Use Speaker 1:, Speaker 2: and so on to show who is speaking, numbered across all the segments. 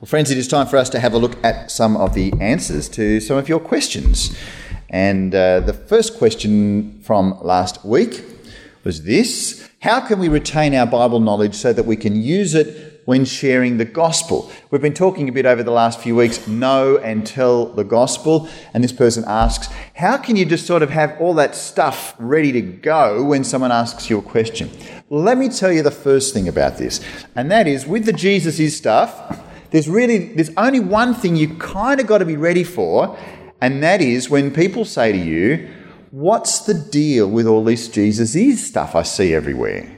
Speaker 1: Well, friends, it is time for us to have a look at some of the answers to some of your questions. And uh, the first question from last week was this How can we retain our Bible knowledge so that we can use it when sharing the gospel? We've been talking a bit over the last few weeks know and tell the gospel. And this person asks, How can you just sort of have all that stuff ready to go when someone asks you a question? Let me tell you the first thing about this, and that is with the Jesus is stuff there's really there's only one thing you kind of got to be ready for, and that is when people say to you, "What's the deal with all this Jesus is stuff I see everywhere?"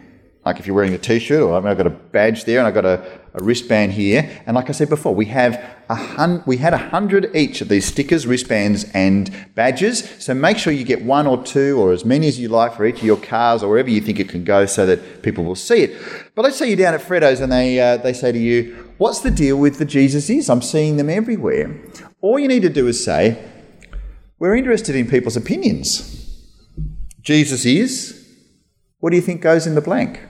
Speaker 1: Like if you're wearing a t-shirt, or I've got a badge there, and I've got a, a wristband here, and like I said before, we have a hun- we had a hundred each of these stickers, wristbands, and badges. So make sure you get one or two, or as many as you like for each of your cars, or wherever you think it can go, so that people will see it. But let's say you're down at Freddo's, and they uh, they say to you, What's the deal with the Jesus is? I'm seeing them everywhere. All you need to do is say, We're interested in people's opinions. Jesus is. What do you think goes in the blank?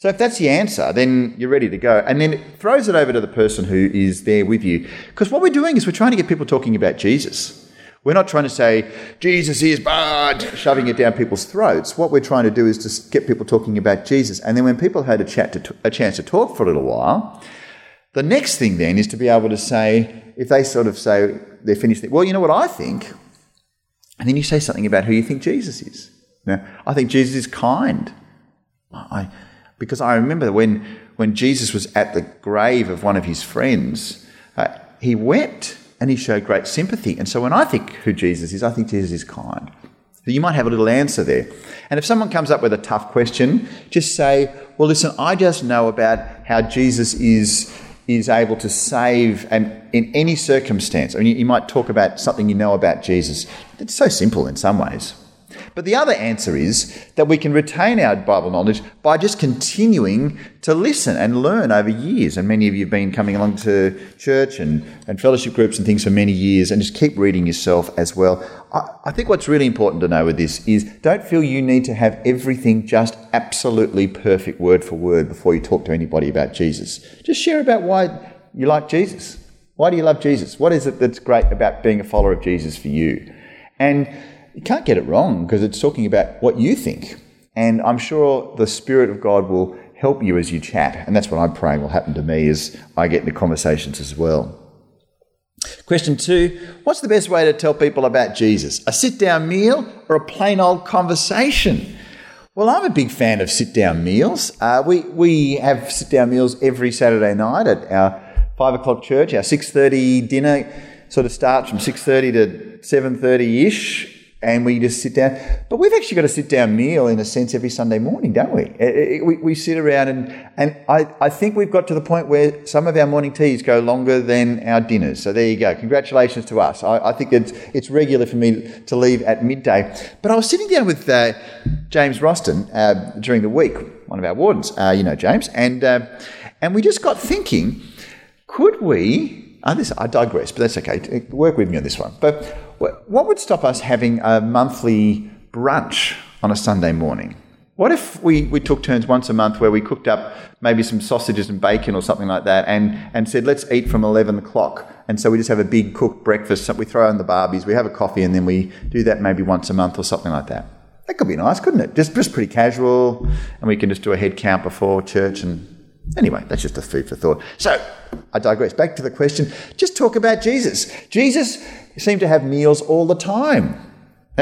Speaker 1: So if that's the answer, then you're ready to go. And then it throws it over to the person who is there with you. Because what we're doing is we're trying to get people talking about Jesus. We're not trying to say, Jesus is bad, shoving it down people's throats. What we're trying to do is to get people talking about Jesus. And then when people had a, chat to, a chance to talk for a little while, the next thing then is to be able to say, if they sort of say they're finished, well, you know what I think? And then you say something about who you think Jesus is. Now, I think Jesus is kind. I, because I remember when, when Jesus was at the grave of one of his friends, uh, he wept and he showed great sympathy. And so when I think who Jesus is, I think Jesus is kind. So you might have a little answer there. And if someone comes up with a tough question, just say, well, listen, I just know about how Jesus is, is able to save and in any circumstance. I mean, you might talk about something you know about Jesus. It's so simple in some ways. But the other answer is that we can retain our Bible knowledge by just continuing to listen and learn over years. And many of you have been coming along to church and, and fellowship groups and things for many years and just keep reading yourself as well. I, I think what's really important to know with this is don't feel you need to have everything just absolutely perfect word for word before you talk to anybody about Jesus. Just share about why you like Jesus. Why do you love Jesus? What is it that's great about being a follower of Jesus for you? And you can't get it wrong because it's talking about what you think. And I'm sure the Spirit of God will help you as you chat. And that's what I'm praying will happen to me as I get into conversations as well. Question two What's the best way to tell people about Jesus? A sit down meal or a plain old conversation? Well, I'm a big fan of sit down meals. Uh, we, we have sit down meals every Saturday night at our five o'clock church. Our 6.30 dinner sort of starts from 6.30 to 7.30 ish and we just sit down. But we've actually got a sit down meal in a sense every Sunday morning, don't we? We, we sit around and, and I, I think we've got to the point where some of our morning teas go longer than our dinners. So there you go. Congratulations to us. I, I think it's, it's regular for me to leave at midday. But I was sitting down with uh, James Roston uh, during the week, one of our wardens, uh, you know, James, and, uh, and we just got thinking, could we uh, this, I digress, but that's okay. Work with me on this one. But what would stop us having a monthly brunch on a Sunday morning? What if we, we took turns once a month where we cooked up maybe some sausages and bacon or something like that and, and said, let's eat from 11 o'clock? And so we just have a big cooked breakfast, we throw in the barbies, we have a coffee, and then we do that maybe once a month or something like that. That could be nice, couldn't it? Just, just pretty casual, and we can just do a head count before church and Anyway, that's just a food for thought. So, I digress. Back to the question. Just talk about Jesus. Jesus seemed to have meals all the time.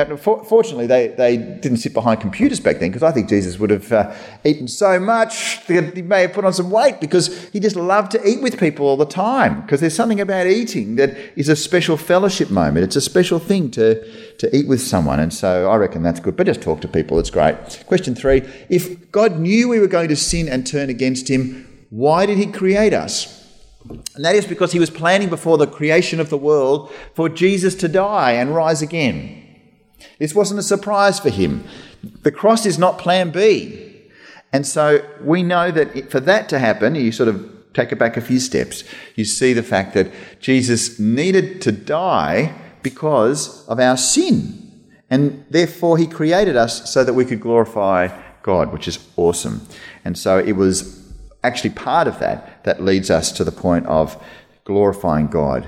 Speaker 1: Now, fortunately, they, they didn't sit behind computers back then because I think Jesus would have uh, eaten so much that he may have put on some weight because he just loved to eat with people all the time. Because there's something about eating that is a special fellowship moment. It's a special thing to, to eat with someone. And so I reckon that's good. But just talk to people, it's great. Question three If God knew we were going to sin and turn against him, why did he create us? And that is because he was planning before the creation of the world for Jesus to die and rise again. This wasn't a surprise for him. The cross is not plan B. And so we know that for that to happen, you sort of take it back a few steps. You see the fact that Jesus needed to die because of our sin. And therefore, he created us so that we could glorify God, which is awesome. And so it was actually part of that that leads us to the point of glorifying God.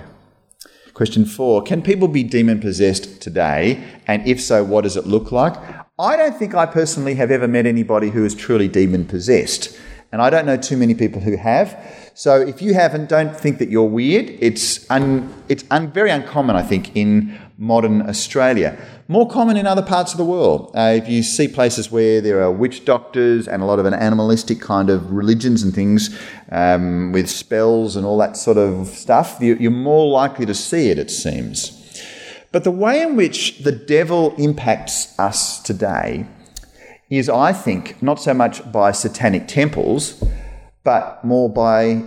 Speaker 1: Question four Can people be demon possessed today? And if so, what does it look like? I don't think I personally have ever met anybody who is truly demon possessed. And I don't know too many people who have. So if you haven't, don't think that you're weird. It's, un, it's un, very uncommon, I think, in modern Australia. More common in other parts of the world. Uh, if you see places where there are witch doctors and a lot of an animalistic kind of religions and things um, with spells and all that sort of stuff, you're more likely to see it, it seems. But the way in which the devil impacts us today is, I think, not so much by satanic temples, but more by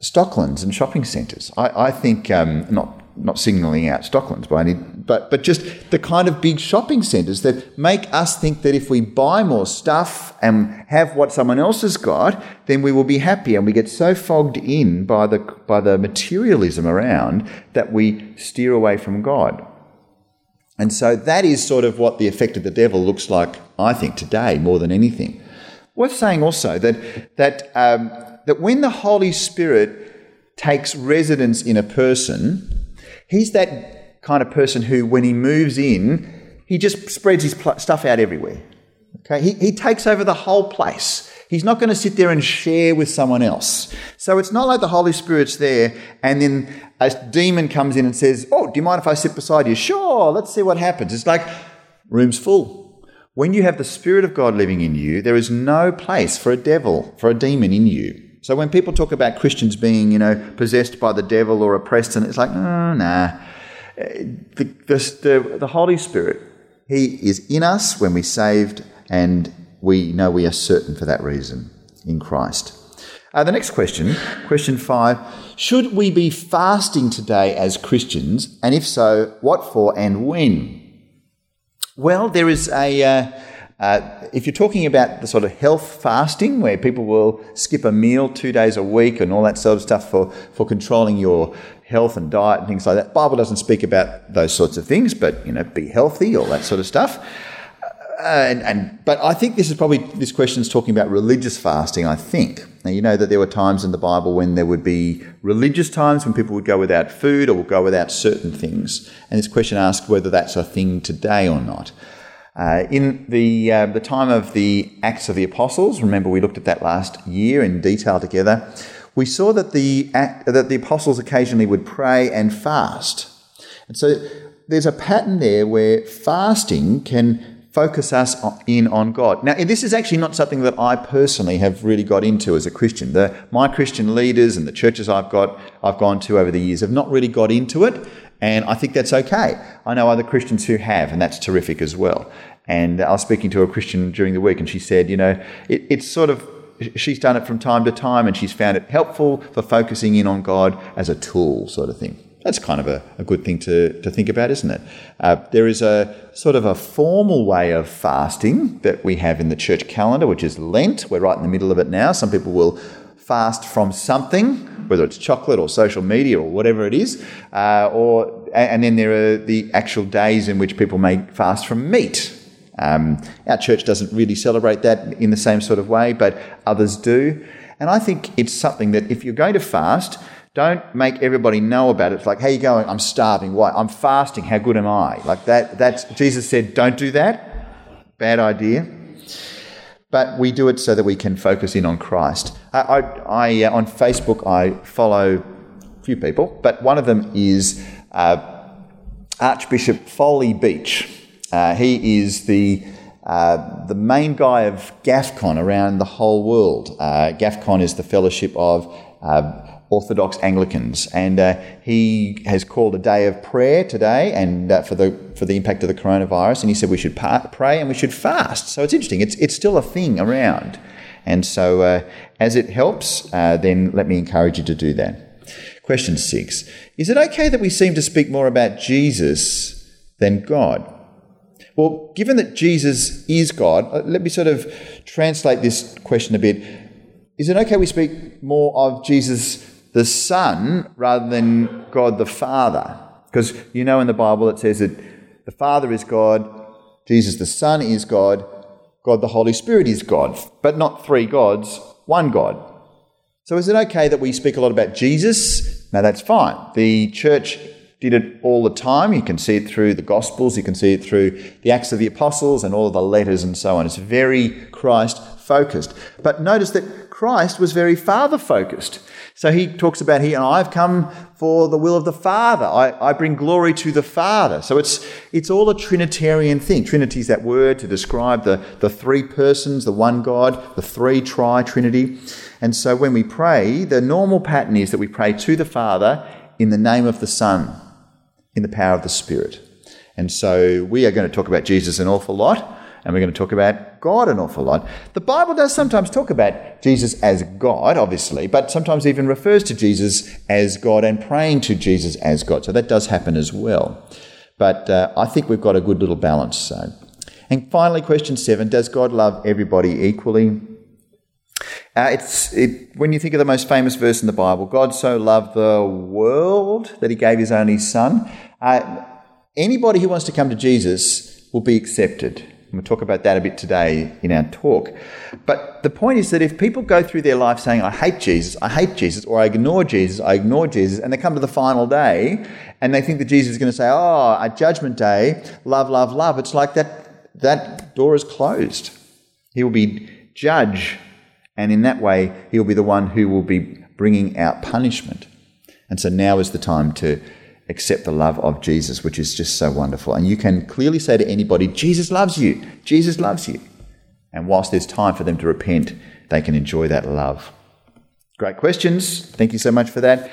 Speaker 1: Stocklands and shopping centres. I, I, think, um, not not signalling out Stocklands by any, but but just the kind of big shopping centres that make us think that if we buy more stuff and have what someone else has got, then we will be happy, and we get so fogged in by the by the materialism around that we steer away from God. And so that is sort of what the effect of the devil looks like, I think, today more than anything. Worth saying also that that um, that when the Holy Spirit takes residence in a person, he's that kind of person who, when he moves in, he just spreads his pl- stuff out everywhere. Okay, he, he takes over the whole place. He's not going to sit there and share with someone else. So it's not like the Holy Spirit's there and then a demon comes in and says, Oh, do you mind if I sit beside you? Sure, let's see what happens. It's like, room's full. When you have the Spirit of God living in you, there is no place for a devil, for a demon in you. So when people talk about Christians being, you know, possessed by the devil or oppressed, and it's like, oh, nah. The, the, the, Holy Spirit, He is in us when we're saved, and we know we are certain for that reason in Christ. Uh, the next question, question five Should we be fasting today as Christians? And if so, what for and when? Well, there is a. Uh, uh, if you're talking about the sort of health fasting, where people will skip a meal two days a week and all that sort of stuff for, for controlling your health and diet and things like that, Bible doesn't speak about those sorts of things, but you know, be healthy, all that sort of stuff. Uh, and, and, but I think this is probably this question is talking about religious fasting. I think now you know that there were times in the Bible when there would be religious times when people would go without food or would go without certain things, and this question asks whether that's a thing today or not. Uh, in the, uh, the time of the Acts of the Apostles, remember we looked at that last year in detail together, we saw that the, that the apostles occasionally would pray and fast. And so there's a pattern there where fasting can focus us in on God. Now, this is actually not something that I personally have really got into as a Christian. The, my Christian leaders and the churches I've got, I've gone to over the years have not really got into it. And I think that's okay. I know other Christians who have, and that's terrific as well. And I was speaking to a Christian during the week, and she said, you know, it, it's sort of, she's done it from time to time, and she's found it helpful for focusing in on God as a tool, sort of thing. That's kind of a, a good thing to, to think about, isn't it? Uh, there is a sort of a formal way of fasting that we have in the church calendar, which is Lent. We're right in the middle of it now. Some people will fast from something, whether it's chocolate or social media or whatever it is, uh, or and then there are the actual days in which people may fast from meat. Um, our church doesn't really celebrate that in the same sort of way, but others do. And I think it's something that if you're going to fast, don't make everybody know about it. It's like, how you going? I'm starving. Why? I'm fasting. How good am I? Like that. That's Jesus said, don't do that. Bad idea but we do it so that we can focus in on Christ. I, I, I uh, on Facebook, I follow a few people, but one of them is uh, Archbishop Foley Beach. Uh, he is the uh, the main guy of GAFCON around the whole world. Uh, GAFCON is the fellowship of uh, Orthodox Anglicans, and uh, he has called a day of prayer today, and uh, for the for the impact of the coronavirus, and he said we should pa- pray and we should fast. So it's interesting; it's it's still a thing around, and so uh, as it helps, uh, then let me encourage you to do that. Question six: Is it okay that we seem to speak more about Jesus than God? Well, given that Jesus is God, uh, let me sort of translate this question a bit. Is it okay we speak more of Jesus the Son rather than God the Father. Because you know in the Bible it says that the Father is God, Jesus the Son is God, God the Holy Spirit is God, but not three gods, one God. So is it okay that we speak a lot about Jesus? No, that's fine. The church did it all the time. You can see it through the Gospels, you can see it through the Acts of the Apostles and all of the letters and so on. It's very Christ focused. But notice that Christ was very Father focused. So he talks about here, and I've come for the will of the Father. I, I bring glory to the Father. So it's it's all a Trinitarian thing. Trinity is that word to describe the, the three persons, the one God, the three tri Trinity. And so when we pray, the normal pattern is that we pray to the Father in the name of the Son, in the power of the Spirit. And so we are going to talk about Jesus an awful lot, and we're going to talk about God an awful lot. The Bible does sometimes talk about Jesus as God, obviously, but sometimes even refers to Jesus as God and praying to Jesus as God. So that does happen as well. But uh, I think we've got a good little balance. So. And finally, question seven Does God love everybody equally? Uh, it's it, when you think of the most famous verse in the Bible, God so loved the world that He gave His only Son. Uh, anybody who wants to come to Jesus will be accepted. We'll talk about that a bit today in our talk. But the point is that if people go through their life saying, I hate Jesus, I hate Jesus, or I ignore Jesus, I ignore Jesus, and they come to the final day and they think that Jesus is going to say, Oh, at judgment day, love, love, love, it's like that, that door is closed. He will be judge and in that way, he'll be the one who will be bringing out punishment. And so now is the time to accept the love of Jesus, which is just so wonderful. And you can clearly say to anybody, Jesus loves you. Jesus loves you. And whilst there's time for them to repent, they can enjoy that love. Great questions. Thank you so much for that.